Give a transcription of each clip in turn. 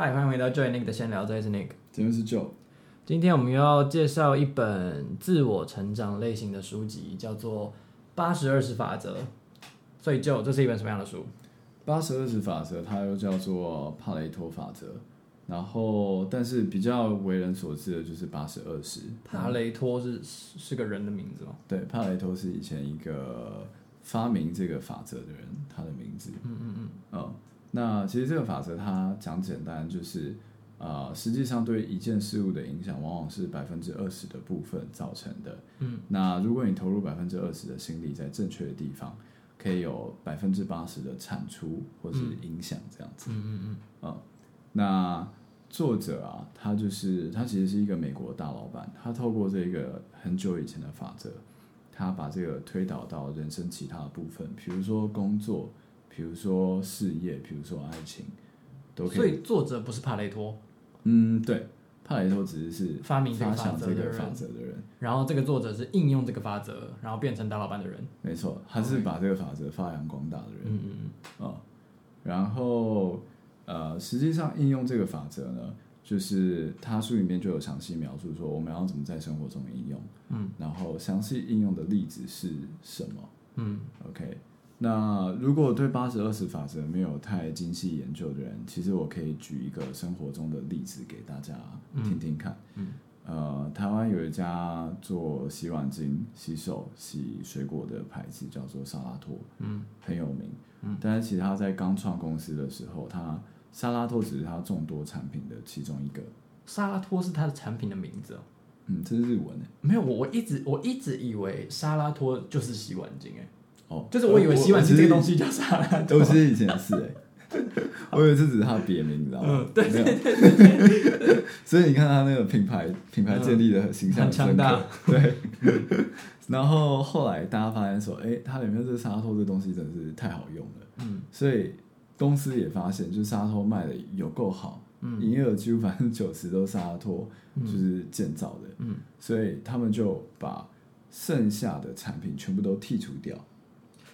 嗨，欢迎回到 and Nick 的闲聊，这里是 Nick，这边是 Joe。今天我们又要介绍一本自我成长类型的书籍，叫做《八十二十法则》。所以，Joe，这是一本什么样的书？八十二十法则，它又叫做帕雷托法则。然后，但是比较为人所知的就是八十二十。帕雷托是是个人的名字吗？对，帕雷托是以前一个发明这个法则的人，他的名字。嗯嗯嗯。嗯，那其实这个法则它讲简单就是，啊、呃，实际上对一件事物的影响往往是百分之二十的部分造成的。嗯。那如果你投入百分之二十的心力在正确的地方，可以有百分之八十的产出或是影响，这样子。嗯嗯嗯。嗯，那。作者啊，他就是他其实是一个美国大老板，他透过这个很久以前的法则，他把这个推导到人生其他的部分，比如说工作，比如说事业，比如说爱情，都可以。所以作者不是帕雷托？嗯，对，帕雷托只是是发明发想这个法则的人，然后这个作者是应用这个法则，然后变成大老板的人。没错，他是把这个法则发扬光大的人。嗯嗯嗯。啊，然后。呃，实际上应用这个法则呢，就是他书里面就有详细描述说我们要怎么在生活中应用，嗯，然后详细应用的例子是什么，嗯，OK。那如果对八十二十法则没有太精细研究的人，其实我可以举一个生活中的例子给大家听听看，嗯，嗯呃，台湾有一家做洗碗精、洗手、洗水果的牌子，叫做沙拉托，嗯，很有名，嗯，但是其实他在刚创公司的时候，他沙拉托只是它众多产品的其中一个。沙拉托是它的产品的名字哦。嗯，这是日文诶。没有，我我一直我一直以为沙拉托就是洗碗巾诶。哦，就是我以为洗碗机这个东西叫沙拉托。都是以前是诶。我以为这只是它别名，你知道吗？嗯，对对对对。所以你看它那个品牌品牌建立的形象很强大。对。然后后来大家发现说，哎，它里面这个沙拉托这东西真的是太好用了。嗯。所以。公司也发现，就是沙拉托卖的有够好，嗯，营业额几乎百分之九十都是沙拉托就是建造的，嗯，所以他们就把剩下的产品全部都剔除掉。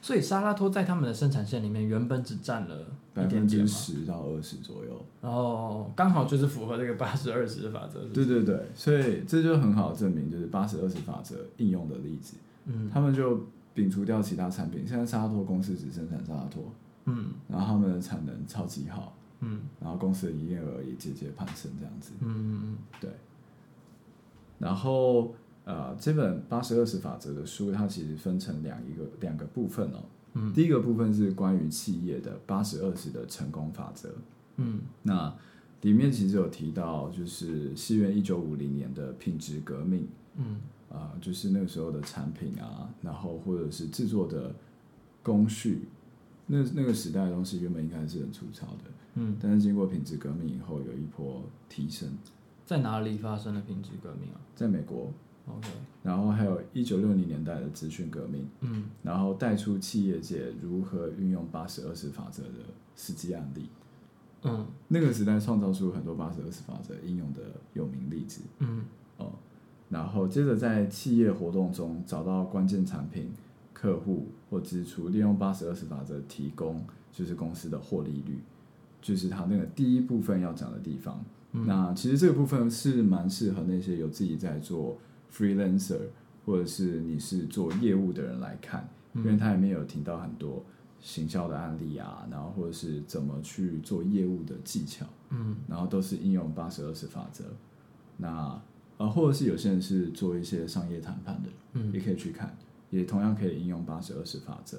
所以沙拉托在他们的生产线里面原本只占了百分之十到二十左右，然后刚好就是符合这个八十二十的法则。对对对，所以这就很好证明就是八十二十法则应用的例子。嗯，他们就摒除掉其他产品，现在沙拉托公司只生产沙拉托。嗯，然后他们的产能超级好，嗯，然后公司的营业额也节节攀升，这样子，嗯嗯嗯，对。然后呃，这本八十二十法则的书，它其实分成两一个两个部分哦。嗯，第一个部分是关于企业的八十二十的成功法则。嗯，那里面其实有提到，就是西元一九五零年的品质革命。嗯，啊、呃，就是那个时候的产品啊，然后或者是制作的工序。那那个时代的东西原本应该是很粗糙的，嗯，但是经过品质革命以后，有一波提升。在哪里发生了品质革命啊？在美国。OK。然后还有一九六零年代的资讯革命，嗯，然后带出企业界如何运用八十二十法则的实际案例。嗯，那个时代创造出很多八十二十法则应用的有名例子。嗯，哦，然后接着在企业活动中找到关键产品。客户或支出利用八十二十法则提供，就是公司的获利率，就是他那个第一部分要讲的地方。嗯、那其实这个部分是蛮适合那些有自己在做 freelancer 或者是你是做业务的人来看，嗯、因为他里面有提到很多行销的案例啊，然后或者是怎么去做业务的技巧，嗯，然后都是应用八十二十法则。那呃，或者是有些人是做一些商业谈判的，嗯，也可以去看。也同样可以应用八十二十法则。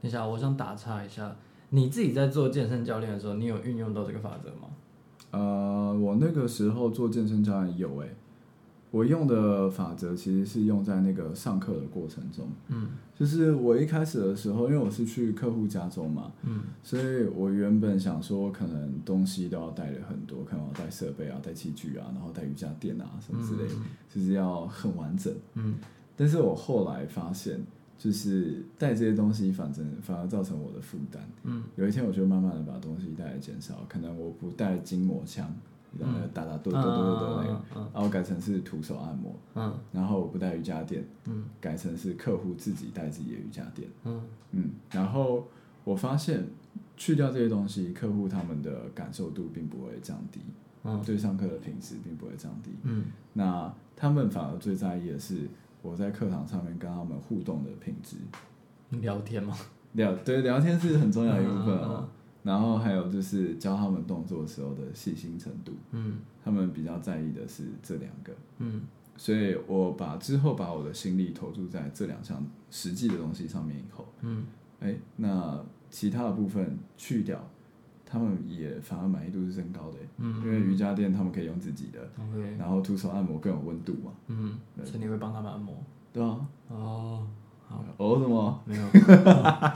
等一下，我想打岔一下，你自己在做健身教练的时候，你有运用到这个法则吗？呃，我那个时候做健身教练有诶、欸，我用的法则其实是用在那个上课的过程中。嗯，就是我一开始的时候，因为我是去客户家中嘛，嗯，所以我原本想说，可能东西都要带了很多，可能要带设备啊，带器具啊，然后带瑜伽垫啊什么之类的，嗯、就是要很完整。嗯。但是我后来发现，就是带这些东西，反正反而造成我的负担。嗯，有一天我就慢慢的把东西带来减少，可能我不带筋膜枪，然后打打跺跺跺跺的那个，然后改成是徒手按摩。嗯，然后我不带瑜伽垫，嗯，改成是客户自己带自己的瑜伽垫。嗯嗯，然后我发现去掉这些东西，客户他们的感受度并不会降低，嗯，对上课的品质并不会降低，嗯，那他们反而最在意的是我在课堂上面跟他们互动的品质。聊天吗？聊对聊天是很重要的一部分哦。然后还有就是教他们动作的时候的细心程度，嗯，他们比较在意的是这两个，嗯，所以我把之后把我的心力投注在这两项实际的东西上面以后，嗯，哎，那其他的部分去掉，他们也反而满意度是增高的，嗯，因为瑜伽垫他们可以用自己的，OK，然后徒手按摩更有温度嘛，嗯，所以你会帮他们按摩，对啊，哦，好，哦什么？没有，好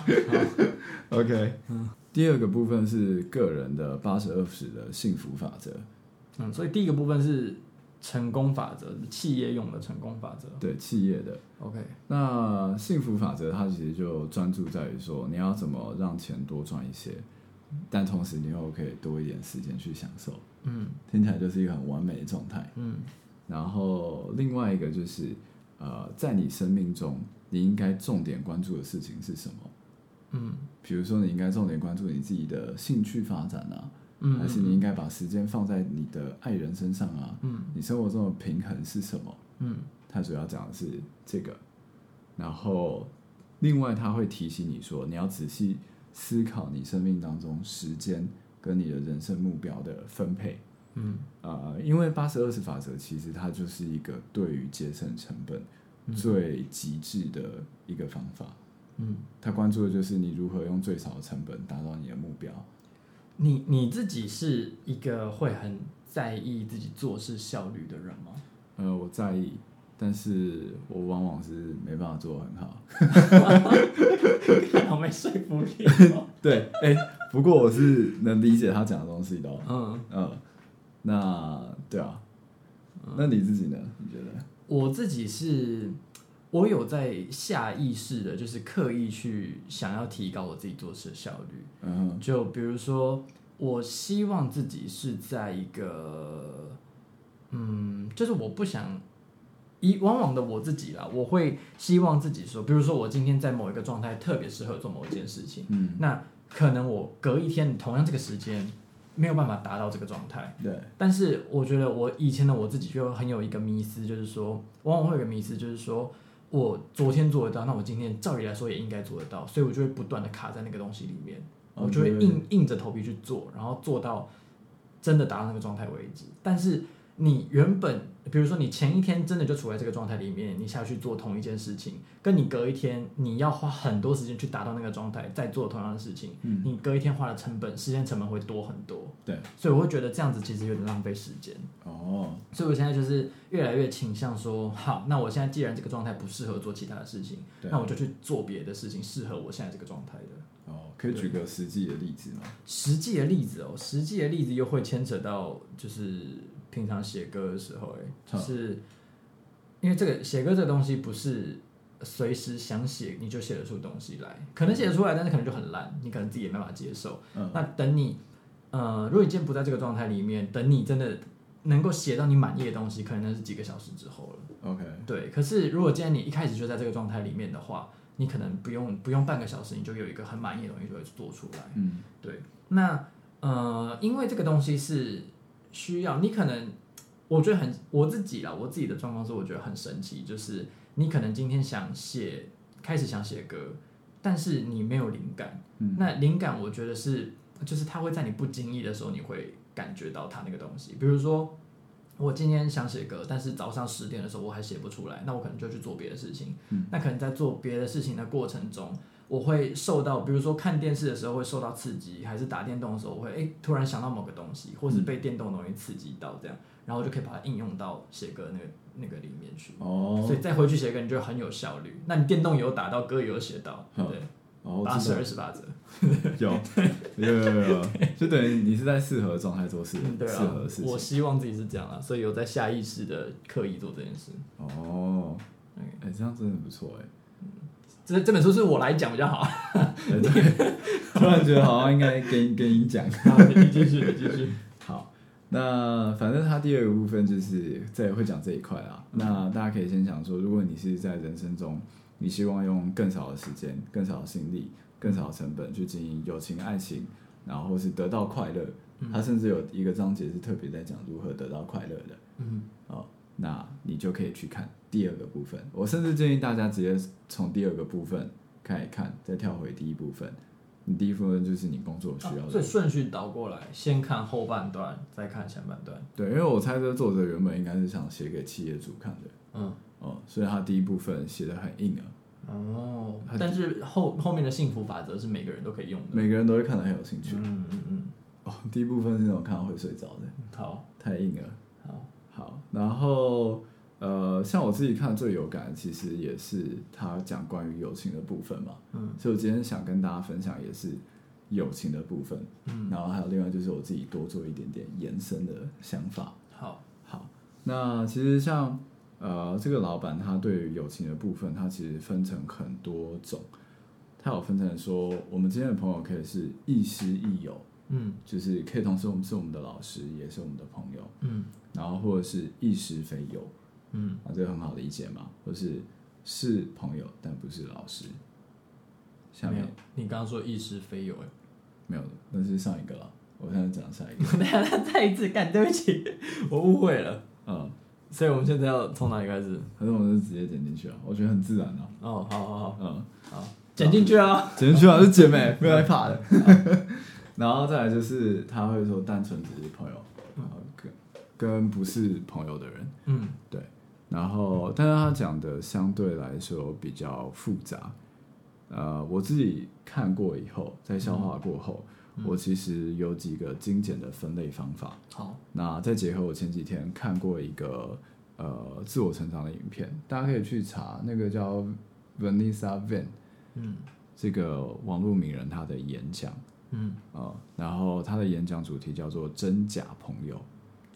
，OK，嗯。第二个部分是个人的八十二十的幸福法则，嗯，所以第一个部分是成功法则，企业用的成功法则，对企业的，OK。那幸福法则它其实就专注在于说，你要怎么让钱多赚一些，但同时你又可以多一点时间去享受，嗯，听起来就是一个很完美的状态，嗯。然后另外一个就是，呃，在你生命中你应该重点关注的事情是什么？嗯，比如说，你应该重点关注你自己的兴趣发展啊，嗯，还是你应该把时间放在你的爱人身上啊？嗯，你生活中的平衡是什么？嗯，他主要讲的是这个，然后另外他会提醒你说，你要仔细思考你生命当中时间跟你的人生目标的分配。嗯，呃，因为八十二十法则其实它就是一个对于节省成本最极致的一个方法。嗯，他关注的就是你如何用最少的成本达到你的目标。你你自己是一个会很在意自己做事效率的人吗？呃，我在意，但是我往往是没办法做得很好。好没说服力。对，哎、欸，不过我是能理解他讲的东西的。嗯嗯，那对啊，那你自己呢？你觉得？我自己是。我有在下意识的，就是刻意去想要提高我自己做事的效率。嗯，就比如说，我希望自己是在一个，嗯，就是我不想以往往的我自己啦，我会希望自己说，比如说我今天在某一个状态特别适合做某一件事情，嗯，那可能我隔一天同样这个时间没有办法达到这个状态。对，但是我觉得我以前的我自己就很有一个迷思，就是说，往往会有一个迷思，就是说。我昨天做得到，那我今天照理来说也应该做得到，所以我就会不断的卡在那个东西里面，我就会硬硬着头皮去做，然后做到真的达到那个状态为止。但是你原本，比如说你前一天真的就处在这个状态里面，你下去做同一件事情，跟你隔一天你要花很多时间去达到那个状态，再做同样的事情，嗯，你隔一天花的成本、时间成本会多很多。对，所以我会觉得这样子其实有点浪费时间。哦，所以我现在就是越来越倾向说，好，那我现在既然这个状态不适合做其他的事情，那我就去做别的事情，适合我现在这个状态的。哦，可以举个实际的例子吗？实际的例子哦，实际的例子又会牵扯到就是。平常写歌的时候，哎，就是因为这个写歌这个东西不是随时想写你就写得出东西来，可能写得出来，但是可能就很烂，你可能自己也没办法接受。嗯，那等你，呃，如果你今天不在这个状态里面，等你真的能够写到你满意的东西，可能那是几个小时之后了。OK，对。可是如果今天你一开始就在这个状态里面的话，你可能不用不用半个小时，你就有一个很满意的东西就会做出来。嗯，对。那呃，因为这个东西是。需要你可能，我觉得很我自己啦，我自己的状况是我觉得很神奇，就是你可能今天想写，开始想写歌，但是你没有灵感。嗯，那灵感我觉得是，就是它会在你不经意的时候，你会感觉到它那个东西。比如说，我今天想写歌，但是早上十点的时候我还写不出来，那我可能就去做别的事情。嗯，那可能在做别的事情的过程中。我会受到，比如说看电视的时候会受到刺激，还是打电动的时候我会诶突然想到某个东西，或是被电动的东西刺激到这样，然后就可以把它应用到写歌那个那个里面去。哦，所以再回去写歌你就很有效率。那你电动也有打到，歌也有写到，对八十二十八折 有有有有有，就等于你是在适合的状态做事，对啊，适合的事情。我希望自己是这样啊，所以有在下意识的刻意做这件事。哦，哎，这样真的不错哎。这这本书是我来讲比较好，突然觉得好像应该跟跟你讲。你继续，你继续。好，那反正他第二个部分就是在会讲这一块啊。嗯、那大家可以先想说，如果你是在人生中，你希望用更少的时间、更少的心力更少的成本去经营友情、爱情，然后是得到快乐。嗯、他甚至有一个章节是特别在讲如何得到快乐的。嗯，哦，那你就可以去看第二个部分。我甚至建议大家直接从第二个部分开始看，再跳回第一部分。你第一部分就是你工作需要的，哦，所以顺序倒过来，先看后半段，再看前半段。对，因为我猜这个作者原本应该是想写给企业主看的。嗯，哦，所以他第一部分写的很硬啊。哦，但是后后面的幸福法则是每个人都可以用的，每个人都会看得很有兴趣。嗯嗯嗯。哦，第一部分是那种看到会睡着的。好，太硬了。好，好，然后呃，像我自己看最有感，其实也是他讲关于友情的部分嘛。嗯，所以我今天想跟大家分享也是友情的部分。嗯，然后还有另外就是我自己多做一点点延伸的想法。好，好，那其实像呃这个老板他对于友情的部分，他其实分成很多种。他有分成说，我们今天的朋友可以是亦师亦友。嗯，就是可以同时我们是我们的老师，也是我们的朋友，嗯，然后或者是亦师非友，嗯，啊，这个很好理解嘛，或是是朋友但不是老师。下面你刚刚说亦师非友，哎，没有，那是上一个了，我现在讲下一个。等下再一次干，对不起，我误会了。嗯，所以我们现在要从哪里开始？反正我们就直接剪进去啊，我觉得很自然啊。哦，好好好，嗯，好，剪进去啊，剪进去啊，是姐妹，没有害怕的。然后再来就是他会说单纯只是朋友，然后跟跟不是朋友的人，嗯，对。然后，但是他讲的相对来说比较复杂。呃，我自己看过以后，在消化过后，嗯、我其实有几个精简的分类方法。好，那再结合我前几天看过一个呃自我成长的影片，大家可以去查那个叫 Vanessa Van，嗯，这个网络名人他的演讲。嗯，呃，然后他的演讲主题叫做“真假朋友”，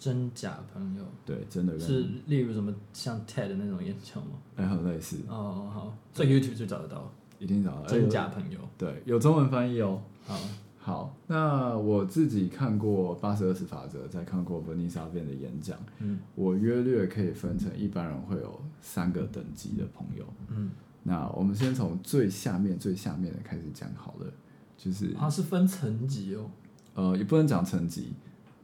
真假朋友，对，真的是例如什么像 TED 的那种演讲吗？哎，很类似。哦，好，在 YouTube 就找得到，一定找得到。真假朋友，对，有中文翻译哦。好，好，那我自己看过八十二十法则，再看过 Vanessa Van 的演讲，嗯，我约略可以分成一般人会有三个等级的朋友，嗯，那我们先从最下面最下面的开始讲好了。就是它是分层级哦，呃，也不能讲层级，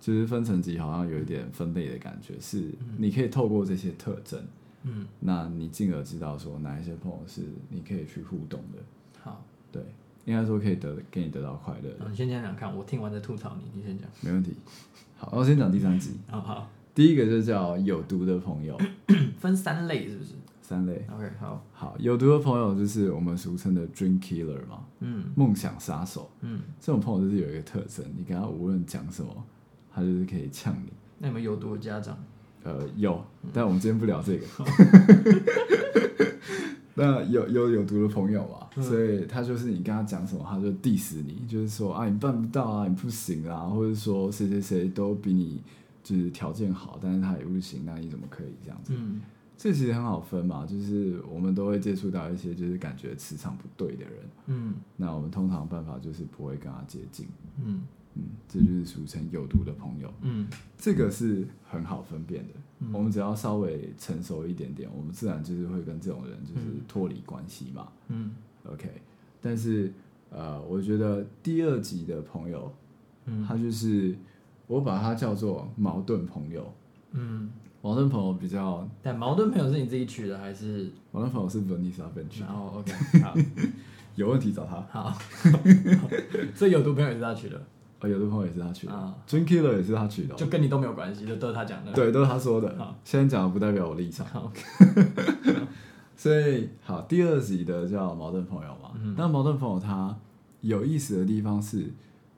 就是分层级好像有一点分类的感觉。是，你可以透过这些特征，嗯，那你进而知道说哪一些朋友是你可以去互动的。好，对，应该说可以得给你得到快乐。你先讲讲看，我听完再吐槽你，你先讲，没问题。好，我先讲第三集。好好，第一个就叫有毒的朋友，分三类是不是？三类，OK，好，好，有毒的朋友就是我们俗称的 dream killer 嘛，嗯，梦想杀手，嗯，这种朋友就是有一个特征，你跟他无论讲什么，他就是可以呛你。那有没有有毒的家长？呃，有，但我们今天不聊这个。那有有有毒的朋友嘛，嗯，所以他就是你跟他讲什么，他就 diss 你，就是说啊，你办不到啊，你不行啊，或者说谁谁谁都比你就是条件好，但是他也不行，那你怎么可以这样子？嗯。这其实很好分嘛，就是我们都会接触到一些就是感觉磁场不对的人，嗯，那我们通常办法就是不会跟他接近，嗯嗯，这就是俗称有毒的朋友，嗯，这个是很好分辨的，嗯，我们只要稍微成熟一点点，我们自然就是会跟这种人就是脱离关系嘛，嗯，OK，但是呃，我觉得第二级的朋友，嗯，他就是我把他叫做矛盾朋友，嗯。矛盾朋友比较，但矛盾朋友是你自己取的还是？矛盾朋友是 Vanessa Van 取的。哦，OK，好，有问题找他。好，所以有毒朋友也是他取的。哦，有的朋友也是他取的。啊 d r i n k Killer 也是他取的，就跟你都没有关系，就都是他讲的。对，都是他说的。好，现在讲的不代表我立场。好，所以好，第二集的叫矛盾朋友嘛。嗯。那矛盾朋友他有意思的地方是，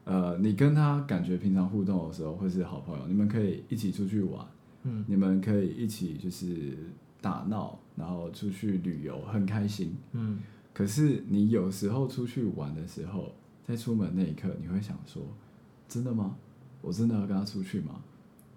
呃，你跟他感觉平常互动的时候会是好朋友，你们可以一起出去玩。嗯，你们可以一起就是打闹，然后出去旅游，很开心。嗯，可是你有时候出去玩的时候，在出门那一刻，你会想说：真的吗？我真的要跟他出去吗？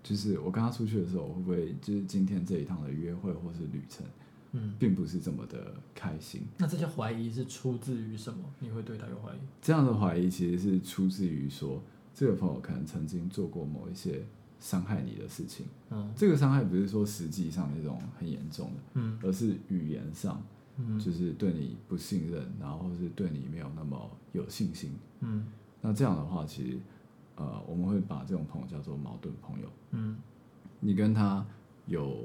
就是我跟他出去的时候，我会不会就是今天这一趟的约会或是旅程，嗯，并不是这么的开心。那这些怀疑是出自于什么？你会对他有怀疑？这样的怀疑其实是出自于说，这个朋友可能曾经做过某一些。伤害你的事情，嗯，这个伤害不是说实际上那种很严重的，嗯，而是语言上，嗯，就是对你不信任，然后是对你没有那么有信心，嗯，那这样的话，其实呃，我们会把这种朋友叫做矛盾朋友，嗯，你跟他有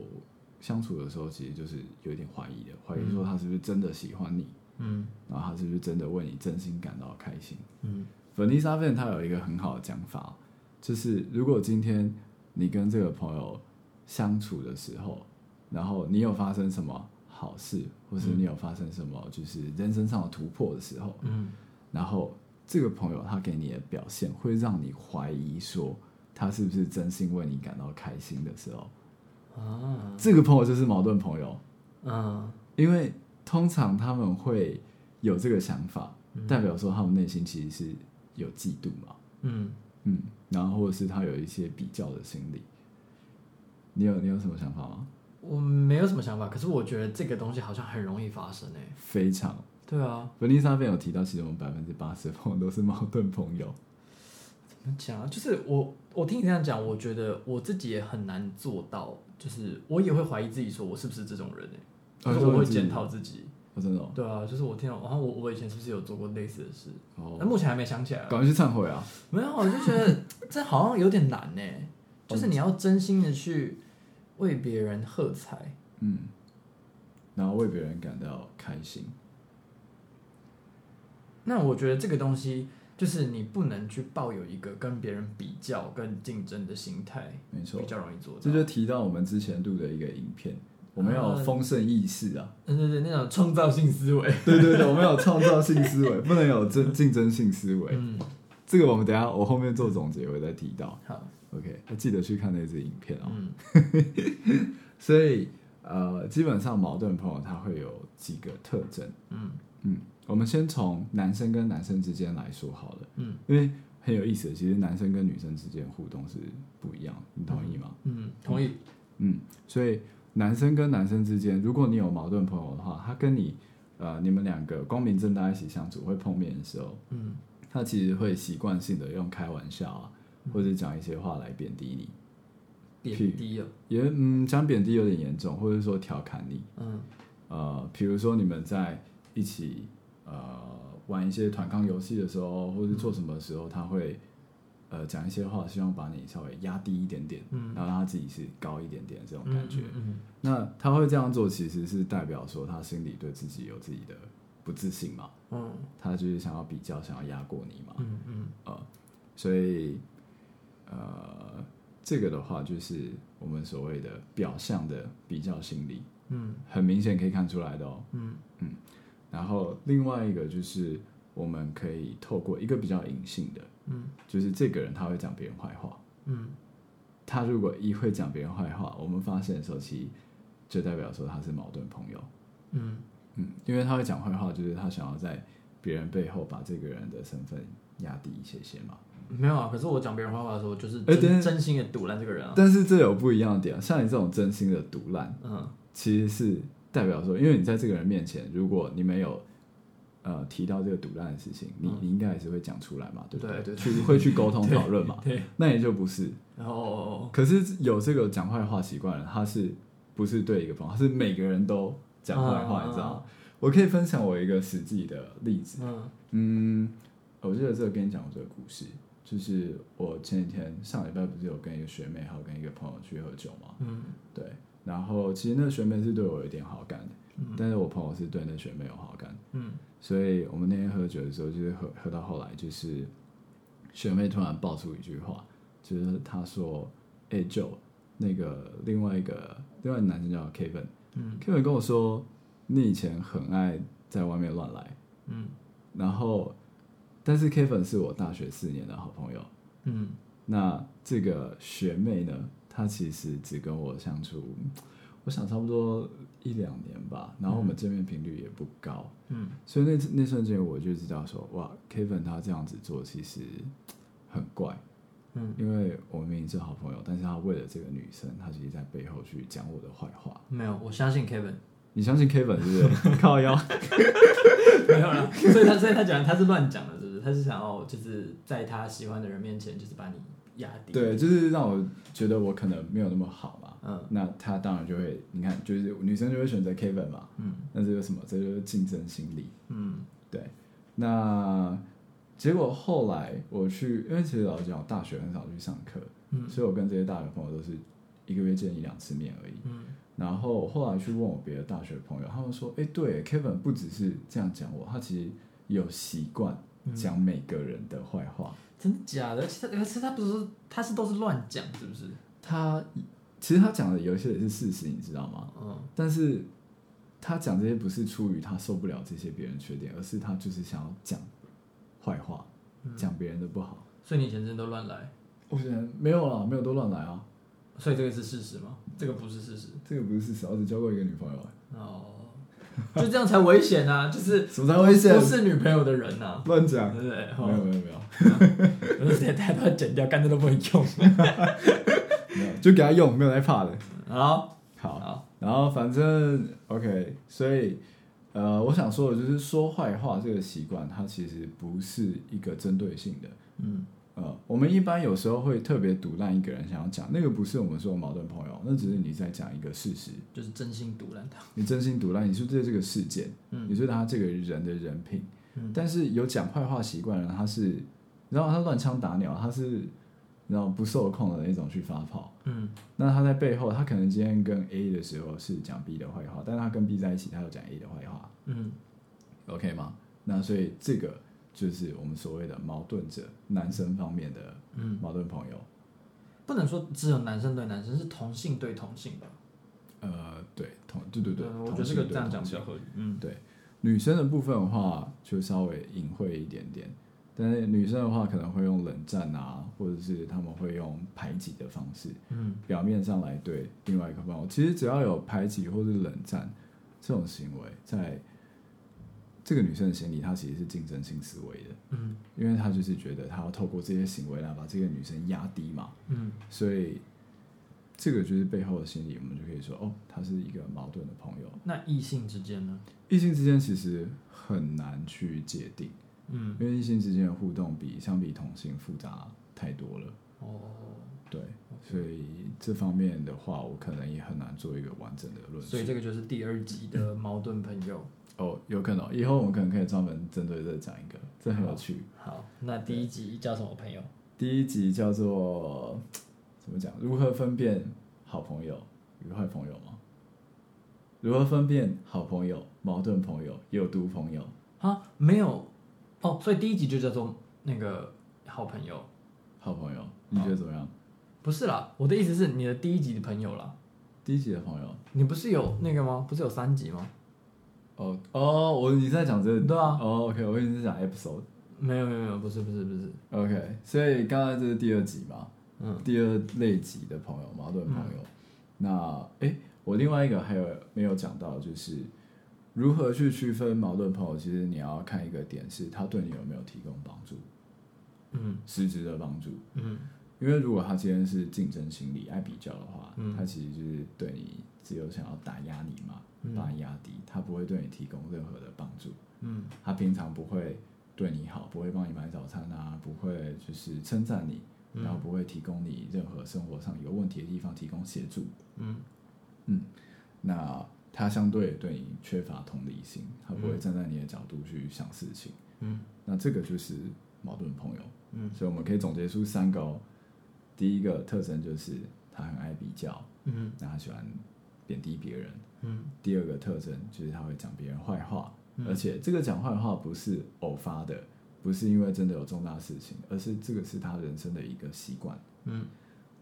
相处的时候，其实就是有一点怀疑的，怀疑说他是不是真的喜欢你，嗯，然后他是不是真的为你真心感到开心，嗯，芬妮莎芬他有一个很好的讲法，就是如果今天你跟这个朋友相处的时候，然后你有发生什么好事，或是你有发生什么就是人生上的突破的时候，嗯，然后这个朋友他给你的表现会让你怀疑说他是不是真心为你感到开心的时候，啊，这个朋友就是矛盾朋友，嗯，因为通常他们会有这个想法，代表说他们内心其实是有嫉妒嘛，嗯嗯，然后或者是他有一些比较的心理。你有你有什么想法吗？我没有什么想法，可是我觉得这个东西好像很容易发生诶。非常。对啊，文丽莎便有提到，其实我们百分之八十的朋友都是矛盾朋友。怎么讲啊？就是我我听你这样讲，我觉得我自己也很难做到，就是我也会怀疑自己，说我是不是这种人诶？就是我会检讨自己。哦，真的哦？对啊，就是我听到，然后我我以前是不是有做过类似的事？哦，那目前还没想起来。赶快去忏悔啊！没有，我就觉得 这好像有点难呢。就是你要真心的去。为别人喝彩，嗯，然后为别人感到开心。那我觉得这个东西就是你不能去抱有一个跟别人比较、跟竞争的心态，没错，比较容易做到。这就提到我们之前录的一个影片，我们要有丰盛意识啊，对对对，那种创造性思维，对对对，我们有创造性思维，不能有争竞争性思维。嗯，这个我们等下我后面做总结我会再提到。好。OK，要记得去看那支影片哦。嗯、所以呃，基本上矛盾朋友他会有几个特征。嗯嗯，我们先从男生跟男生之间来说好了。嗯，因为很有意思，其实男生跟女生之间互动是不一样，你同意吗？嗯，同意。嗯，所以男生跟男生之间，如果你有矛盾朋友的话，他跟你呃，你们两个光明正大一起相处，会碰面的时候，嗯，他其实会习惯性的用开玩笑啊。或者讲一些话来贬低你，贬低啊，也嗯，讲贬低有点严重，或者说调侃你，嗯，呃，比如说你们在一起呃玩一些团康游戏的时候，或者是做什么的时候，他会呃讲一些话，希望把你稍微压低一点点，嗯，然后让他自己是高一点点这种感觉，嗯，嗯，嗯，那他会这样做，其实是代表说他心里对自己有自己的不自信嘛，嗯，他就是想要比较，想要压过你嘛，嗯嗯，呃，所以。呃，这个的话就是我们所谓的表象的比较心理，嗯，很明显可以看出来的哦，嗯。嗯。然后另外一个就是我们可以透过一个比较隐性的，嗯，就是这个人他会讲别人坏话，嗯，他如果一会讲别人坏话，我们发现的时候，其实就代表说他是矛盾朋友，嗯嗯，因为他会讲坏话，就是他想要在别人背后把这个人的身份压低一些些嘛。没有啊，可是我讲别人坏话的时候，就是真、心的堵烂这个人啊。但是这有不一样的点，像你这种真心的赌烂，嗯，其实是代表说，因为你在这个人面前，如果你没有呃提到这个赌烂的事情，你、嗯、你应该还是会讲出来嘛，对不对？对对，去会去沟通 讨论嘛。对，那也就不是。哦，哦，哦，可是有这个讲坏话习惯了，他是不是对一个朋友？他是每个人都讲坏话，你知道吗？我可以分享我一个实际的例子。嗯嗯，我记得这个跟你讲过这个故事。就是我前几天上礼拜不是有跟一个学妹，还有跟一个朋友去喝酒嘛？嗯，对。然后其实那个学妹是对我有点好感的，嗯，但是我朋友是对那学妹有好感。嗯，所以我们那天喝酒的时候，就是喝喝到后来，就是学妹突然爆出一句话，就是她说：“哎，Joe，那个另外一个另外一个男生叫 Kevin，嗯，Kevin 跟我说你以前很爱在外面乱来，嗯，然后。”但是 Kevin 是我大学四年的好朋友，嗯，那这个学妹呢，她其实只跟我相处，我想差不多一两年吧，然后我们见面频率也不高，嗯，所以那那瞬间我就知道说，哇，Kevin 他这样子做其实很怪，嗯，因为我们明明是好朋友，但是他为了这个女生，他其实在背后去讲我的坏话，没有，我相信 Kevin。你相信 Kevin 是不是？靠腰，没有啦，所以他所以他讲他是乱讲的，是不是？他是想要就是在他喜欢的人面前，就是把你压低。对，就是让我觉得我可能没有那么好嘛。嗯，那他当然就会，你看，就是女生就会选择 Kevin 嘛，嗯，那这个什么？这就是竞争心理，嗯，对。那结果后来我去，因为其实老实讲，我大学很少去上课，嗯，所以我跟这些大学朋友都是一个月见一两次面而已，嗯。然后后来去问我别的大学朋友，他们说，哎，对，Kevin 不只是这样讲我，他其实有习惯讲每个人的坏话。嗯真的假的？其实他，不是，他是都是乱讲，是不是？他其实他讲的有一些也是事实，你知道吗？嗯。但是他讲这些不是出于他受不了这些别人缺点，而是他就是想要讲坏话，讲别人的不好。所以你以前真的都乱来？我以前没有了，没有都乱来啊。所以这个是事实吗？这个不是事实。这个不是事实，我只交过一个女朋友。哦。就这样才危险啊！就是什么才危险？不是女朋友的人呐，乱讲，对不对？没有没有没有，我这太多剪掉，干脆都不能用。没有，就给他用，没有在怕的。好，好，然后反正 OK，所以呃，我想说的就是说坏话这个习惯，它其实不是一个针对性的，嗯。呃，我们一般有时候会特别独烂一个人，想要讲那个不是我们说的矛盾朋友，那只是你在讲一个事实，就是真心独烂他。你真心独烂，你是对这个事件，嗯，你对他这个人的人品，嗯，但是有讲坏话习惯的人，他是，然后他乱枪打鸟，他是，然后不受控的那种去发炮，嗯，那他在背后，他可能今天跟 A 的时候是讲 B 的坏话，但是他跟 B 在一起，他又讲 A 的坏话，嗯，OK 吗？那所以这个。就是我们所谓的矛盾者，男生方面的矛盾朋友，嗯、不能说只有男生对男生，是同性对同性吧？呃，对，同对对对，对我觉得这个这样讲比较合理。嗯，对，女生的部分的话就稍微隐晦一点点，但是女生的话可能会用冷战啊，或者是他们会用排挤的方式，嗯，表面上来对另外一个朋友，其实只要有排挤或是冷战这种行为在。这个女生的心理，她其实是竞争性思维的，嗯，因为她就是觉得她要透过这些行为来把这个女生压低嘛，嗯，所以这个就是背后的心理，我们就可以说，哦，她是一个矛盾的朋友。那异性之间呢？异性之间其实很难去界定，嗯，因为异性之间的互动比相比同性复杂太多了。哦，对所以这方面的话，我可能也很难做一个完整的论述。所以这个就是第二集的矛盾朋友。哦，有可能，以后我们可能可以专门针对这讲一个，这很有趣。好，那第一集叫什么朋友？第一集叫做怎么讲？如何分辨好朋友与坏朋友吗？如何分辨好朋友、矛盾朋友、有毒朋友？啊，没有哦，所以第一集就叫做那个好朋友。好朋友，你觉得怎么样？不是啦，我的意思是你的第一集的朋友啦。第一集的朋友，你不是有那个吗？不是有三集吗？哦哦，我你在讲这个？对啊。哦，OK，我以为你是讲 episode。没有没有没有，不是不是不是。OK，所以刚才这是第二集嘛？嗯。第二类集的朋友，矛盾朋友。嗯、那诶，我另外一个还有没有讲到，就是如何去区分矛盾朋友？其实你要看一个点是，他对你有没有提供帮助？嗯。实质的帮助。嗯。因为如果他今天是竞争心理、爱比较的话，嗯、他其实就是对你只有想要打压你嘛。把你压低，他不会对你提供任何的帮助。嗯，他平常不会对你好，不会帮你买早餐啊，不会就是称赞你，嗯，然后不会提供你任何生活上有问题的地方提供协助。嗯嗯，那他相对对你缺乏同理心，他不会站在你的角度去想事情。嗯，那这个就是矛盾朋友。嗯，所以我们可以总结出三个哦。第一个特征就是他很爱比较。嗯，那他喜欢贬低别人。嗯，第二个特征就是他会讲别人坏话，嗯，而且这个讲坏话不是偶发的，不是因为真的有重大事情，而是这个是他人生的一个习惯。嗯，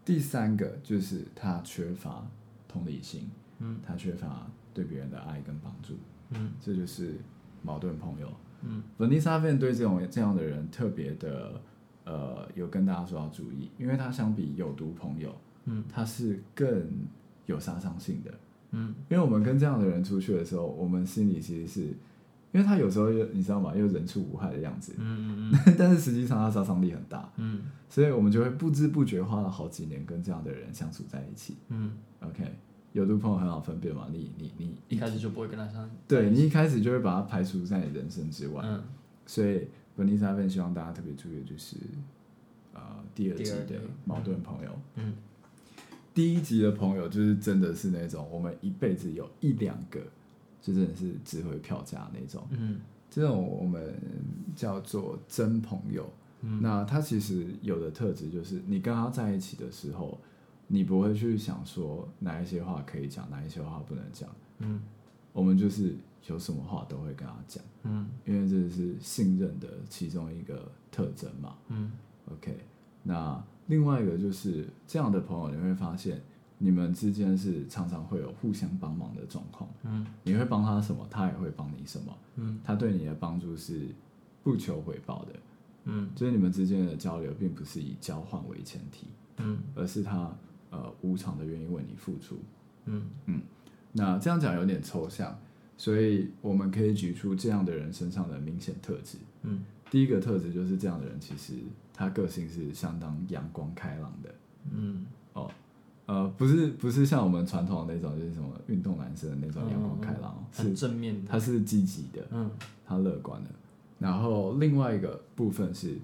第三个就是他缺乏同理心，嗯，他缺乏对别人的爱跟帮助，嗯，这就是矛盾朋友。嗯，文尼莎便对这种这样的人特别的呃有跟大家说要注意，因为他相比有毒朋友，嗯，他是更有杀伤性的。嗯，因为我们跟这样的人出去的时候，我们心里其实是，因为他有时候又你知道吗？又人畜无害的样子，嗯嗯嗯，但是实际上他杀伤力很大，嗯，所以我们就会不知不觉花了好几年跟这样的人相处在一起，嗯，OK，有毒朋友很好分辨嘛，你你你一开始就不会跟他相，对，你一开始就会把他排除在你人生之外，嗯，所以文丽莎芬希望大家特别注意的就是，呃，第二季的矛盾朋友，嗯。第一集的朋友就是真的是那种我们一辈子有一两个，就真的是值回票价那种。嗯，这种我们叫做真朋友。嗯，那他其实有的特质就是，你跟他在一起的时候，你不会去想说哪一些话可以讲，哪一些话不能讲。嗯，我们就是有什么话都会跟他讲。嗯，因为这是信任的其中一个特征嘛。嗯，OK，那。另外一个就是这样的朋友，你会发现你们之间是常常会有互相帮忙的状况。嗯，你会帮他什么，他也会帮你什么。嗯，他对你的帮助是不求回报的。嗯，就是你们之间的交流并不是以交换为前提。嗯，而是他呃无偿的愿意为你付出。嗯嗯，那这样讲有点抽象，所以我们可以举出这样的人身上的明显特质。嗯，第一个特质就是这样的人其实。他个性是相当阳光开朗的，嗯，哦，呃，不是不是像我们传统的那种，就是什么运动男生的那种阳光开朗，嗯、是正面的，他是积极的，嗯，他乐观的。然后另外一个部分是，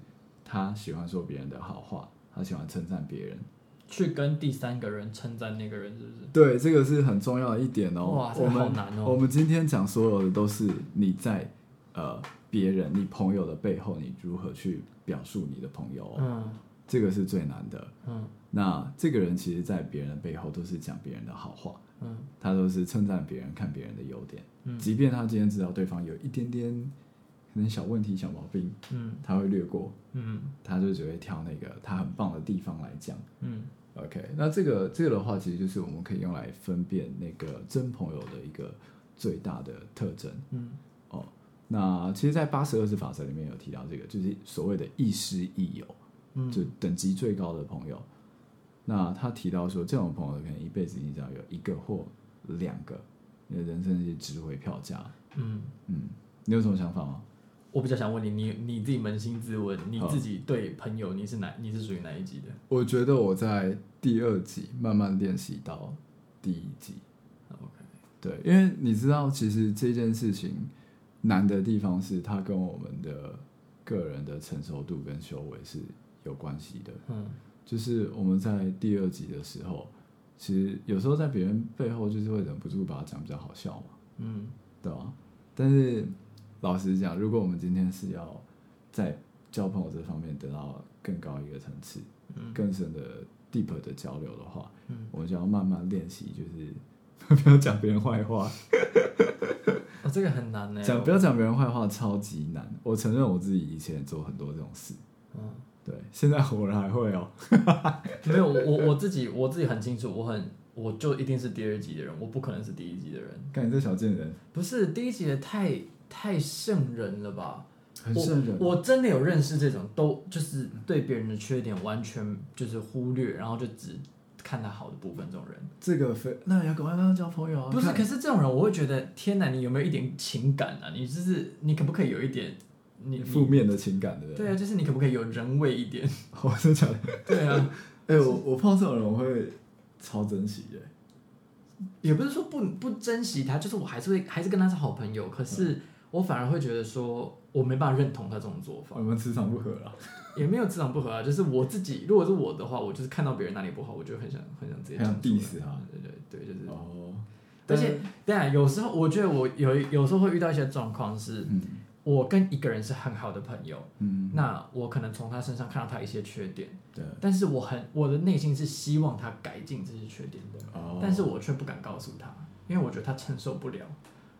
他喜欢说别人的好话，他喜欢称赞别人，去跟第三个人称赞那个人，是不是？对，这个是很重要的一点哦。哇，这个好难哦。我们我们今天讲所有的都是你在呃。别人，你朋友的背后，你如何去表述你的朋友？嗯，这个是最难的。嗯，那这个人其实，在别人的背后都是讲别人的好话。嗯，他都是称赞别人，看别人的优点。嗯，即便他今天知道对方有一点点可能小问题、小毛病，嗯，他会略过。嗯，他就只会挑那个他很棒的地方来讲。嗯，OK，那这个这个的话，其实就是我们可以用来分辨那个真朋友的一个最大的特征。嗯。那其实，在八十二字法则里面有提到这个，就是所谓的亦师亦友，嗯，就等级最高的朋友。那他提到说，这种朋友可能一辈子你只要有一个或两个，你的人生是值回票价。嗯嗯，你有什么想法吗？我比较想问你，你你自己扪心自问，你自己对朋友你是哪？你是属于哪一级的？我觉得我在第二级慢慢练习到第一级。OK，对，因为你知道，其实这件事情。难的地方是，它跟我们的个人的成熟度跟修为是有关系的。嗯，就是我们在第二集的时候，其实有时候在别人背后，就是会忍不住把它讲比较好笑嘛。嗯，对吧？但是老实讲，如果我们今天是要在交朋友这方面得到更高一个层次、嗯、更深的 deep 的交流的话，嗯，我们就要慢慢练习，就是 不要讲别人坏话。哦，这个很难呢。讲不要讲别人坏话，超级难。我承认我自己以前做很多这种事。嗯，对，现在偶然还会哦。没有，我我自己我自己很清楚，我很我就一定是第二级的人，我不可能是第一级的人。看你这小贱人，不是第一级的太太圣人了吧？很圣人。我真的有认识这种，都就是对别人的缺点完全就是忽略，然后就只。看他好的部分，这种人，这个非那你要赶快跟他交朋友啊！不是，可是这种人，我会觉得，天哪，你有没有一点情感啊？你就是你可不可以有一点你负面的情感，对不对？对啊，就是你可不可以有人味一点？我是讲，对啊，哎、欸，我我碰到这种人，我会超珍惜耶。也不是说不不珍惜他，就是我还是会还是跟他是好朋友，可是我反而会觉得说，我没办法认同他这种做法。我们磁场不合了。也没有磁场不合啊，就是我自己，如果是我的话，我就是看到别人哪里不好，我就很想很想直接讲 diss 他，对对对，就是哦。而且，当然有时候我觉得我有有时候会遇到一些状况是，嗯，我跟一个人是很好的朋友，嗯，那我可能从他身上看到他一些缺点，对，但是我很我的内心是希望他改进这些缺点的，哦，但是我却不敢告诉他，因为我觉得他承受不了，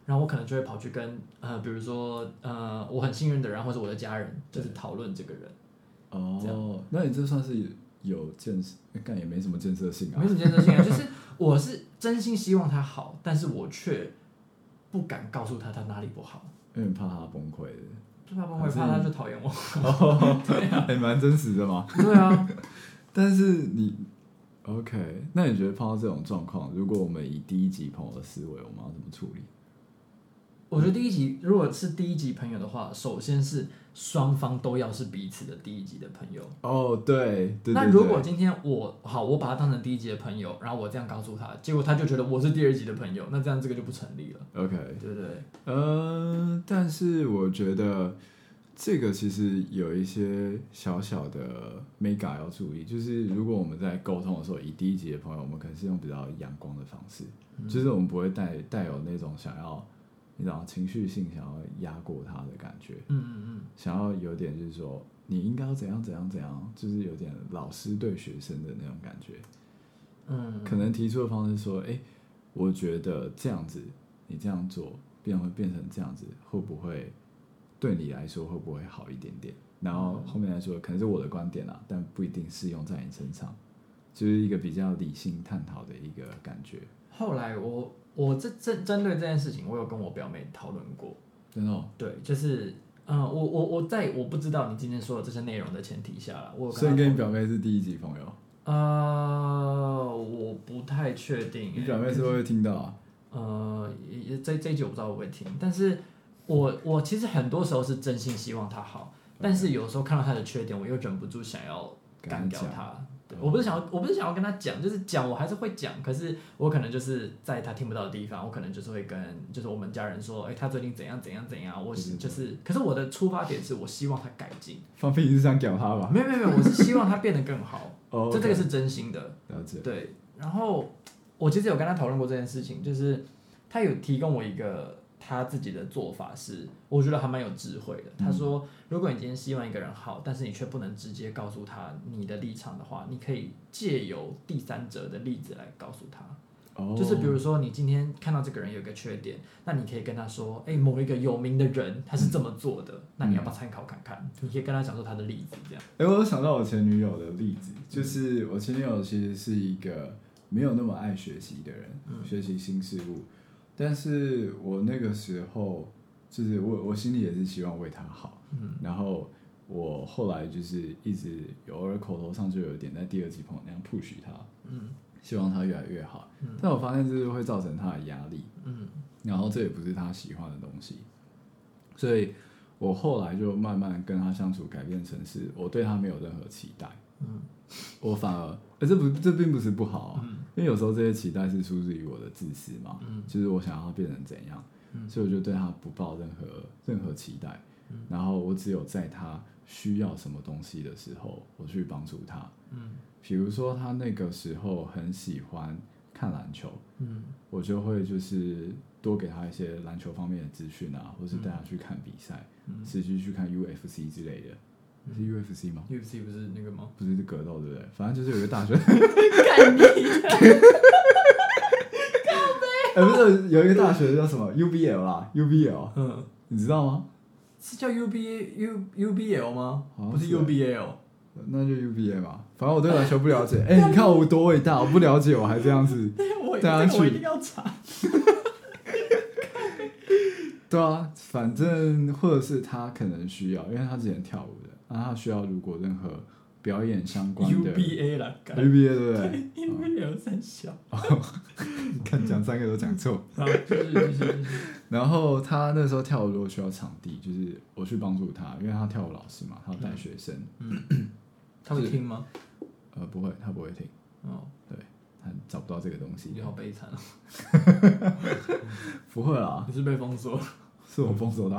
然后我可能就会跑去跟呃，比如说呃，我很信任的人或者我的家人，就是讨论这个人。哦，那你这算是有建设，但也没什么建设性啊。没什么建设性啊，就是我是真心希望他好，但是我却不敢告诉他他哪里不好，因为怕他崩溃怕崩溃，怕他就讨厌我。哦，对啊，还蛮真实的嘛。对啊，但是你 OK，那你觉得碰到这种状况，如果我们以第一级朋友的思维，我们要怎么处理？我觉得第一集如果是第一集朋友的话，首先是双方都要是彼此的第一集的朋友。哦，对，对。那如果今天我好，我把他当成第一集的朋友，然后我这样告诉他，结果他就觉得我是第二集的朋友，那这样这个就不成立了。OK，对不对？嗯、呃，但是我觉得这个其实有一些小小的 mega 要注意，就是如果我们在沟通的时候，以第一集的朋友，我们可能是用比较阳光的方式，嗯、就是我们不会带带有那种想要，你知道情绪性想要压过他的感觉，嗯嗯嗯，想要有点就是说你应该要怎样怎样怎样，就是有点老师对学生的那种感觉，嗯，可能提出的方式说，哎，我觉得这样子你这样做，变会变成这样子，会不会？对你来说会不会好一点点？然后后面来说可能是我的观点啦，但不一定适用在你身上，就是一个比较理性探讨的一个感觉。后来我我这这针对这件事情，我有跟我表妹讨论过。真的哦？对，就是嗯，我我我在我不知道你今天说的这些内容的前提下了，我所以跟你表妹是第一集朋友？呃，我不太确定。你表妹是不是会听到啊？呃，这这一集我不知道会不会听，但是。我我其实很多时候是真心希望她好，但是有时候看到她的缺点，我又忍不住想要干掉他。对，我不是想要，我不是想要跟他讲，就是讲我还是会讲，可是我可能就是在他听不到的地方，我可能就是会跟就是我们家人说，哎、欸，他最近怎样怎样怎样，我是就是，可是我的出发点是我希望他改进。放屁，你是想屌他吧？没有没有没有，我是希望他变得更好。哦，这这个是真心的。了解。对，然后我其实有跟他讨论过这件事情，就是他有提供我一个。他自己的做法是，我觉得还蛮有智慧的。他说，如果你今天希望一个人好，但是你却不能直接告诉他你的立场的话，你可以借由第三者的例子来告诉他。哦，就是比如说，你今天看到这个人有一个缺点，那你可以跟他说，哎，某一个有名的人他是这么做的，那你要不要参考看看？你可以跟他讲说他的例子，这样。哎，我有想到我前女友的例子，就是我前女友其实是一个没有那么爱学习的人，学习新事物。但是我那个时候，就是我我心里也是希望为他好，嗯，然后我后来就是一直偶尔口头上就有点在第二级朋友那样 push 他，嗯，希望他越来越好，嗯，但我发现这是会造成他的压力，嗯，然后这也不是他喜欢的东西，所以我后来就慢慢跟他相处，改变成是我对他没有任何期待，嗯，我反而，呃，这不这并不是不好啊。嗯。因为有时候这些期待是出自于我的自私嘛，嗯，就是我想要他变成怎样，嗯，所以我就对他不抱任何任何期待，嗯，然后我只有在他需要什么东西的时候，我去帮助他，嗯，比如说他那个时候很喜欢看篮球，嗯，我就会就是多给他一些篮球方面的资讯啊，或是带他去看比赛，嗯，持续去看 UFC 之类的。是 UFC 吗？UFC 不是那个吗？不是是格斗对不对？反正就是有一个大学。干你！哎，不是有一个大学叫什么 UBL 啦，UBL，嗯，你知道吗？是叫 UBA U UBL 吗？不是是 UBL，那就 UBA 吧。反正我对篮球不了解。哎、欸，你看我多伟大，我不了解我还这样子 带他去。我一定要查。对啊，反正或者是他可能需要，因为他之前跳舞的。那他需要如果任何表演相关的 UBA 啦，UBA 对不对？UBA 三小，看讲三个都讲错。然后他那时候跳舞如果需要场地，就是我去帮助他，因为他跳舞老师嘛，他要带学生。嗯，他会听吗？呃，不会，他不会听。哦，对，他找不到这个东西。你好悲惨啊！不会啦，你是被封锁，是我封锁他。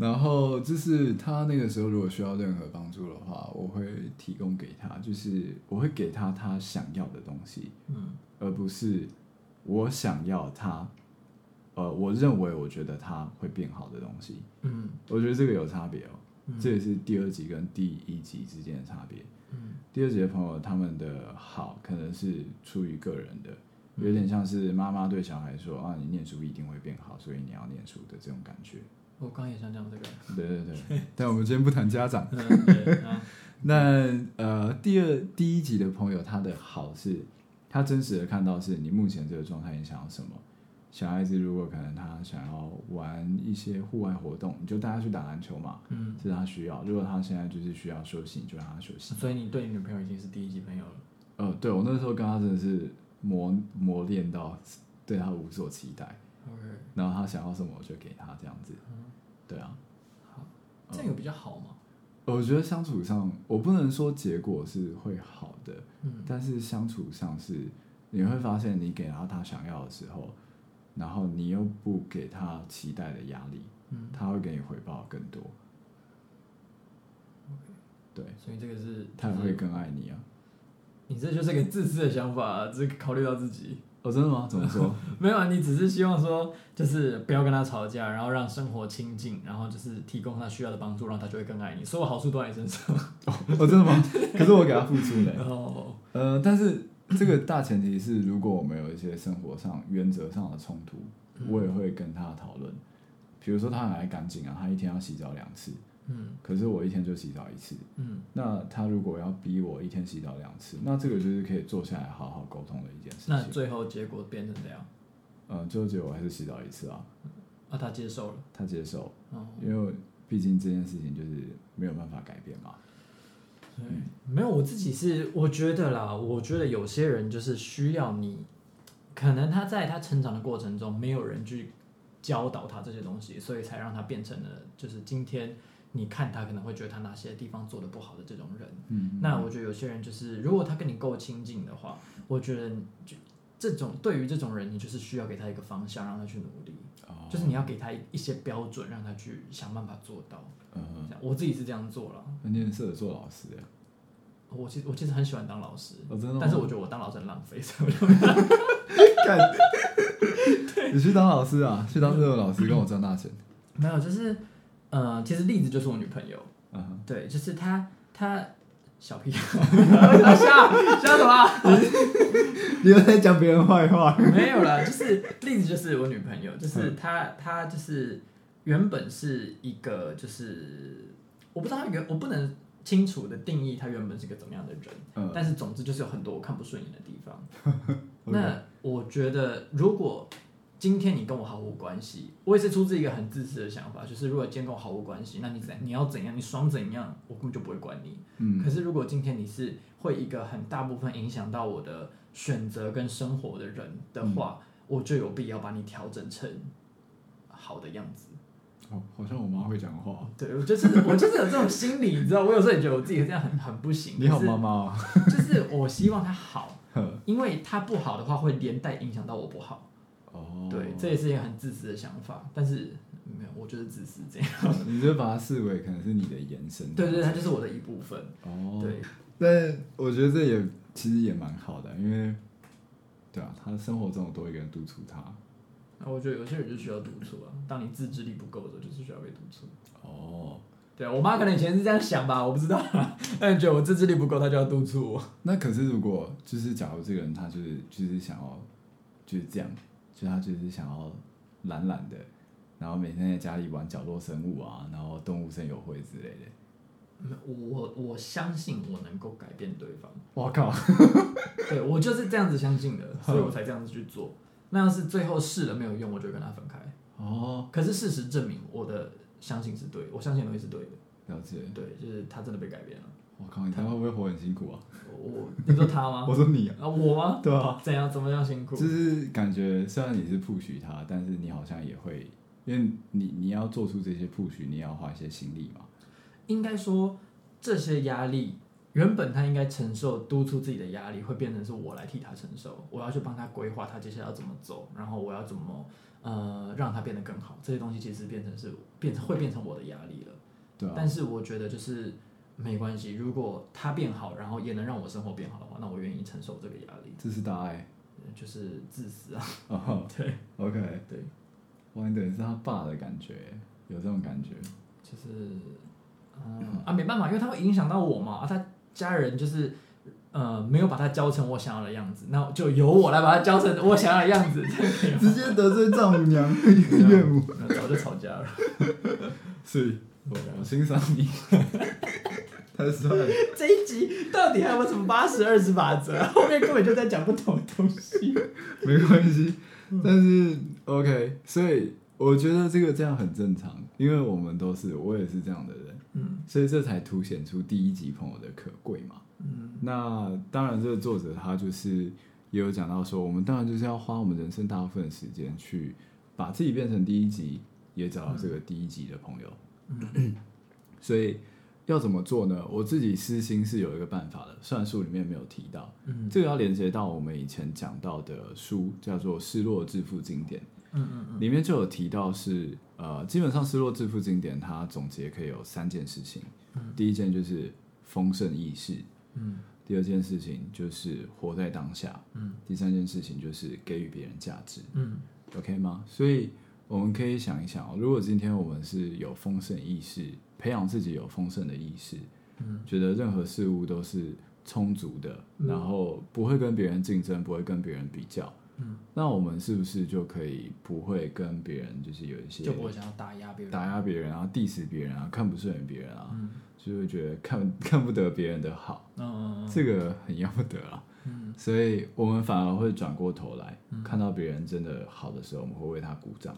然后就是他那个时候如果需要任何帮助的话，我会提供给他，就是我会给他他想要的东西，嗯，而不是我想要他，呃，我认为我觉得他会变好的东西，嗯，我觉得这个有差别哦，嗯，这也是第二集跟第一集之间的差别，嗯，第二集的朋友他们的好可能是出于个人的，有点像是妈妈对小孩说啊，你念书一定会变好，所以你要念书的这种感觉。我刚刚也想讲这个，对对对，但我们今天不谈家长。嗯、那呃，第二第一集的朋友，他的好是，他真实的看到是你目前这个状态，你想要什么？小孩子如果可能他想要玩一些户外活动，你就带他去打篮球嘛，嗯，这是他需要。如果他现在就是需要休息，你就让他休息。所以你对你女朋友已经是第一级朋友了？呃，对我那时候跟他真的是磨磨练到对他无所期待。OK，然后他想要什么，我就给他这样子。嗯对啊，好，这样有比较好吗？我觉得相处上，我不能说结果是会好的，嗯，但是相处上是你会发现，你给他他想要的时候，然后你又不给他期待的压力，嗯，他会给你回报更多。对，所以这个是他也会更爱你啊。你这就是个自私的想法啊，只考虑到自己。哦，真的吗？怎么说？没有啊，你只是希望说，就是不要跟他吵架，然后让生活亲近，然后就是提供他需要的帮助，然后他就会更爱你。所有好处都在你身上。哦，哦，真的吗？可是我给他付出的。哦。呃，但是这个大前提是，如果我们有一些生活上原则上的冲突，我也会跟他讨论。比如说，他很爱干净啊，他一天要洗澡两次。嗯，可是我一天就洗澡一次。嗯，那他如果要逼我一天洗澡两次，那这个就是可以坐下来好好沟通的一件事情。那最后结果变成这样？呃，最后结果还是洗澡一次啊。啊，他接受了。他接受。哦。因为毕竟这件事情就是没有办法改变嘛。没有，我自己是我觉得啦，我觉得有些人就是需要你，可能他在他成长的过程中没有人去教导他这些东西，所以才让他变成了就是今天。你看他可能会觉得他哪些地方做的不好的这种人，嗯，那我觉得有些人就是，如果他跟你够亲近的话，我觉得就这种对于这种人，你就是需要给他一个方向，让他去努力，哦，就是你要给他一些标准，让他去想办法做到。嗯，我自己是这样做了。你很适合做老师呀，我其实我其实很喜欢当老师，哦，真的？但是我觉得我当老师很浪费，所以我就。你去当老师啊？去当这个老师跟我赚大钱？没有，就是。呃，其实栗子就是我女朋友，uh huh. 对，就是她，她小屁孩，笑笑什么？你又在讲别人坏话？没有啦，就是栗子就是我女朋友，就是她，她就是原本是一个，就是我不知道她原，我不能清楚的定义她原本是个怎么样的人，uh. 但是总之就是有很多我看不顺眼的地方。那我觉得如果。今天你跟我毫无关系，我也是出自一个很自私的想法，就是如果今天跟我毫无关系，那你怎你要怎样，你爽怎样，我根本就不会管你。嗯。可是如果今天你是会一个很大部分影响到我的选择跟生活的人的话，嗯、我就有必要把你调整成好的样子。哦，好像我妈会讲话。对，我就是我就是有这种心理，你知道，我有时候也觉得我自己这样很很不行。你好，妈妈。就是我希望她好，因为她不好的话，会连带影响到我不好。哦，对，这也是一个很自私的想法，但是没有，我就是自私这样。你就把它视为可能是你的延伸。对对，它就是我的一部分。哦，对。但我觉得这也其实也蛮好的，因为，对啊，他生活中有多一个人督促他。那我觉得有些人就需要督促啊。当你自制力不够的时候，就是需要被督促。哦，对啊，我妈可能以前是这样想吧，我不知道。但觉得我自制力不够，她就要督促我。那可是如果就是假如这个人他就是就是想要就是这样。就他就是想要懒懒的，然后每天在家里玩角落生物啊，然后动物森友会之类的。我我相信我能够改变对方。我靠，对我就是这样子相信的，所以我才这样子去做。那要是最后试了没有用，我就跟他分开。哦。可是事实证明，我的相信是对，我相信的东西是对的。了解。对，就是他真的被改变了。我靠，你他会不会活很辛苦啊？我，你说他吗？我说你啊，啊我吗？对啊，怎样？怎么样辛苦？就是感觉虽然你是 push 他，但是你好像也会，因为你你要做出这些 push，你要花一些心力嘛。应该说这些压力，原本他应该承受督促自己的压力，会变成是我来替他承受，我要去帮他规划他接下来要怎么走，然后我要怎么呃让他变得更好。这些东西其实变成是变成会变成我的压力了。对啊。但是我觉得就是。没关系，如果他变好，然后也能让我生活变好的话，那我愿意承受这个压力。这是大爱，就是自私啊。哦，对，OK，对。我等于是他爸的感觉，有这种感觉。就是，嗯啊，没办法，因为他会影响到我嘛。啊，他家人就是，呃，没有把他教成我想要的样子，那就由我来把他教成我想要的样子。直接得罪丈母娘岳母，早就吵架了。所以，我我欣赏你。这一集到底还有什么八十二十法则？后面根本就在讲不同的东西。没关系，但是 OK，所以我觉得这个这样很正常，因为我们都是，我也是这样的人，嗯，所以这才凸显出第一集朋友的可贵嘛。嗯，那当然，这个作者他就是也有讲到说，我们当然就是要花我们人生大部分的时间去把自己变成第一集，也找到这个第一集的朋友。嗯，所以。要怎么做呢？我自己私心是有一个办法的，虽然书里面没有提到。嗯，这个要连接到我们以前讲到的书，叫做《失落致富经典》。嗯嗯嗯，里面就有提到是呃，基本上失落致富经典它总结可以有三件事情，嗯，第一件就是丰盛意识，嗯，第二件事情就是活在当下，嗯，第三件事情就是给予别人价值，嗯，OK 吗？所以我们可以想一想，如果今天我们是有丰盛意识，培养自己有丰盛的意识，嗯，觉得任何事物都是充足的，嗯，然后不会跟别人竞争，不会跟别人比较。嗯，那我们是不是就可以不会跟别人就是有一些就不会想要打压别人，打压别人啊，diss 别人啊，看不顺眼别人啊，嗯，就会觉得看 看不得别人的好，嗯嗯嗯，这个很要不得啊。嗯，所以我们反而会转过头来，嗯，看到别人真的好的时候，我们会为他鼓掌。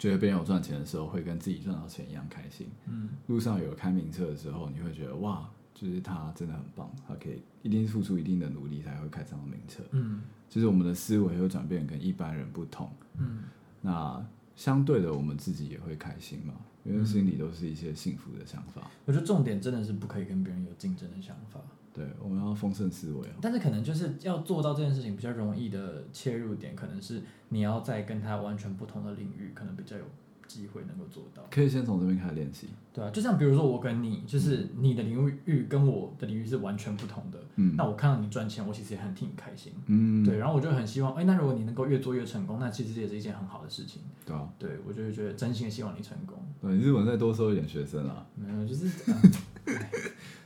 觉得别人有赚钱的时候，会跟自己赚到钱一样开心。嗯，路上有开名车的时候，你会觉得哇，就是他真的很棒，他可以一定付出一定的努力才会开上名车。嗯。就是我们的思维会转变跟一般人不同，嗯，那相对的，我们自己也会开心嘛，因为心里都是一些幸福的想法。我觉得重点真的是不可以跟别人有竞争的想法。对，我们要丰盛思维啊。但是可能就是要做到这件事情比较容易的切入点，可能是你要在跟他完全不同的领域，可能比较有。机会能够做到，可以先从这边开始练习。对啊，就像比如说我跟你，就是你的领域跟我的领域是完全不同的。嗯，那我看到你赚钱，我其实也很替你开心。嗯，对，然后我就很希望，哎，那如果你能够越做越成功，那其实这也是一件很好的事情。对啊，对我就会觉得真心的希望你成功。对，你日本再多收一点学生啊？没有，就是、啊、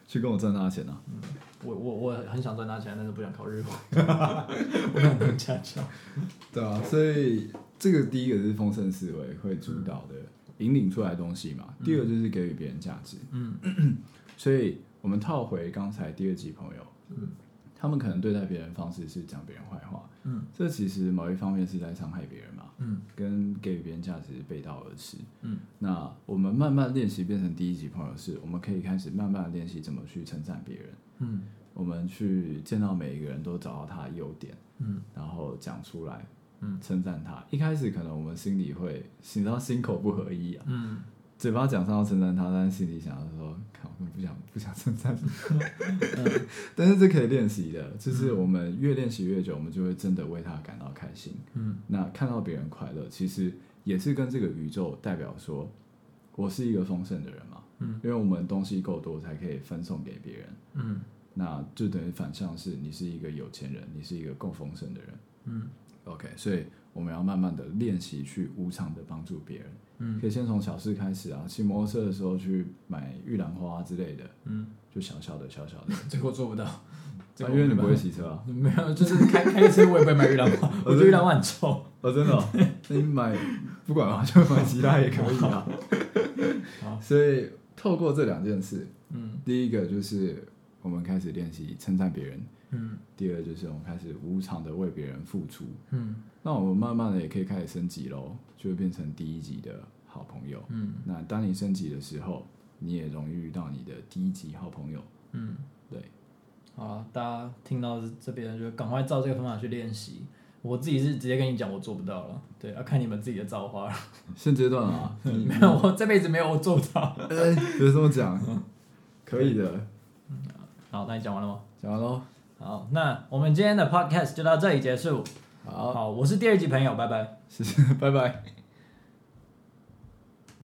去跟我赚大钱啊。嗯，我我我很想赚大钱，但是不想考日文，我想当家教。对啊，所以。这个第一个是丰盛思维会主导的引领出来的东西嘛，嗯、第二个就是给予别人价值。嗯，所以我们套回刚才第二集朋友，嗯，他们可能对待别人方式是讲别人坏话，嗯，这其实某一方面是在伤害别人嘛，嗯，跟给予别人价值背道而驰，嗯，那我们慢慢练习变成第一集朋友是，我们可以开始慢慢练习怎么去称赞别人，嗯，我们去见到每一个人都找到他的优点，嗯，然后讲出来。称赞他，一开始可能我们心里会，你知道心口不合一啊，嗯，嘴巴讲上要称赞他，但是心里想要说，看我不想不想称赞你，嗯、但是这可以练习的，就是我们越练习越久，我们就会真的为他感到开心，嗯，那看到别人快乐，其实也是跟这个宇宙代表说，我是一个丰盛的人嘛，嗯，因为我们东西够多，才可以分送给别人，嗯，那就等于反向是，你是一个有钱人，你是一个够丰盛的人，嗯。OK，所以我们要慢慢的练习去无偿的帮助别人，嗯，可以先从小事开始啊，骑摩托车的时候去买玉兰花之类的，嗯，就小小的小小的，这个我做不到，这个、因为你不会骑车啊，没有，就是开开车我也不会买玉兰花，我觉得玉兰花很臭，哦，真的、哦，那你买不管啊，就买其他也可以啊，好，所以透过这两件事，嗯，第一个就是我们开始练习称赞别人。嗯，第二就是我们开始无偿的为别人付出，嗯，那我们慢慢的也可以开始升级喽，就会变成第一级的好朋友，嗯，那当你升级的时候，你也容易遇到你的第一级好朋友，嗯，对，好，大家听到这边就赶快照这个方法去练习，我自己是直接跟你讲我做不到了，对，要看你们自己的造化。了，现阶段啊，没有，我这辈子没有我做不到，哎、欸，别这么讲，可以的，嗯，好，那你讲完了吗？讲完喽。好，那我们今天的 podcast 就到这里结束。好，好，我是第二集朋友，拜拜，谢谢，拜拜。